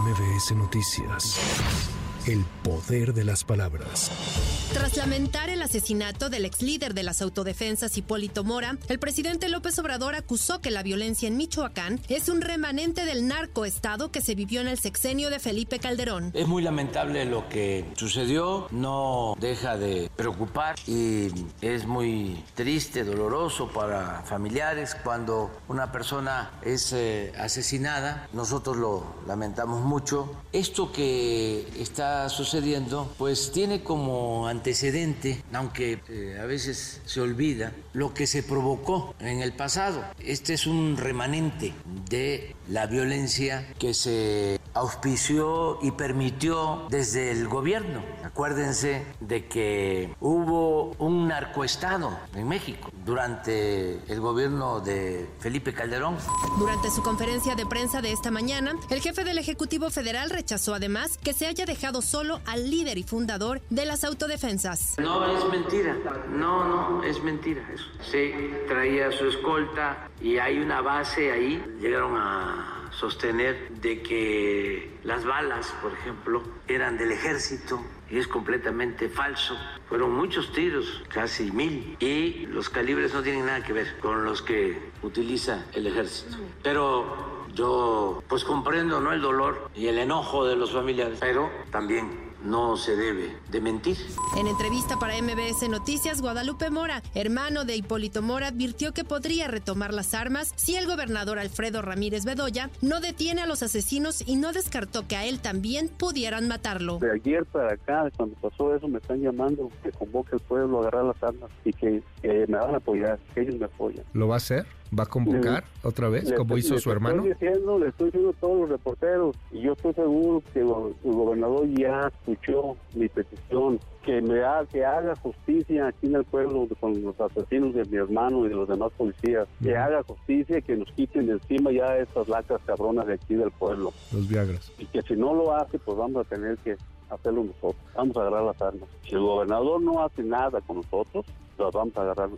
MBS Noticias. El poder de las palabras. Tras lamentar el asesinato del ex líder de las autodefensas Hipólito Mora, el presidente López Obrador acusó que la violencia en Michoacán es un remanente del narcoestado que se vivió en el sexenio de Felipe Calderón. Es muy lamentable lo que sucedió, no deja de preocupar y es muy triste, doloroso para familiares cuando una persona es eh, asesinada. Nosotros lo lamentamos mucho. Esto que está sucediendo, pues tiene como antecedente, aunque eh, a veces se olvida, lo que se provocó en el pasado. Este es un remanente de la violencia que se auspició y permitió desde el gobierno. Acuérdense de que hubo un narcoestado en México durante el gobierno de Felipe Calderón. Durante su conferencia de prensa de esta mañana, el jefe del Ejecutivo Federal rechazó además que se haya dejado solo al líder y fundador de las autodefensas. No es mentira, no, no, es mentira eso. Se traía su escolta y hay una base ahí, llegaron a sostener de que las balas, por ejemplo, eran del ejército y es completamente falso. Fueron muchos tiros, casi mil, y los calibres no tienen nada que ver con los que utiliza el ejército. Pero yo pues comprendo ¿no? el dolor y el enojo de los familiares, pero también no se debe de mentir. En entrevista para MBS Noticias, Guadalupe Mora, hermano de Hipólito Mora, advirtió que podría retomar las armas si el gobernador Alfredo Ramírez Bedoya no detiene a los asesinos y no descartó que a él también pudieran matarlo. De ayer para acá, cuando pasó eso, me están llamando que convoque al pueblo a agarrar las armas y que, me van a apoyar, que ellos me apoyan. ¿Lo va a hacer? ¿Va a convocar otra vez, como hizo su hermano? Estoy diciendo, le estoy diciendo a todos los reporteros y yo estoy seguro que el gobernador ya escuchó mi petición, que me haga, que haga justicia aquí en el pueblo con los asesinos de mi hermano y de los demás policías, que haga justicia, que nos quiten de encima ya estas lacas cabronas de aquí del pueblo. Los Viagras. Y que si no lo hace, pues vamos a tener que hacerlo nosotros. Vamos a agarrar las armas. Si el gobernador no hace nada con nosotros, los vamos a agarrar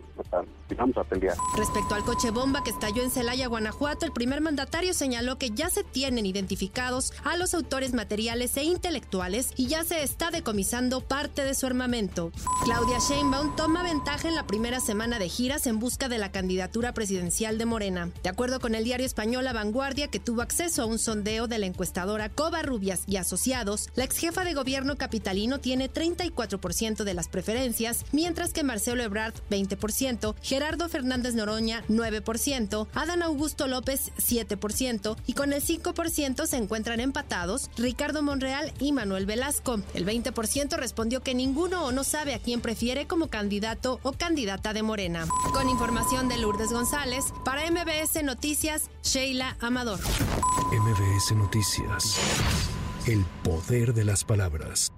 y vamos a pelear. Respecto al coche bomba que estalló en Celaya, Guanajuato, el primer mandatario señaló que ya se tienen identificados a los autores materiales e intelectuales y ya se está decomisando parte de su armamento. Claudia Sheinbaum toma ventaja en la primera semana de giras en busca de la candidatura presidencial de Morena. De acuerdo con el diario español La Vanguardia, que tuvo acceso a un sondeo de la encuestadora Rubias y Asociados, la ex jefa de gobierno capitalino tiene 34% de las preferencias, mientras que Marcelo Ebrard 20%, Gerardo Fernández Noroña 9%, Adán Augusto López 7% y con el 5% se encuentran empatados Ricardo Monreal y Manuel Velasco. El 20% respondió que ninguno o no sabe a quién prefiere como candidato o candidata de Morena. Con información de Lourdes González, para MBS Noticias, Sheila Amador. MBS Noticias. El poder de las palabras.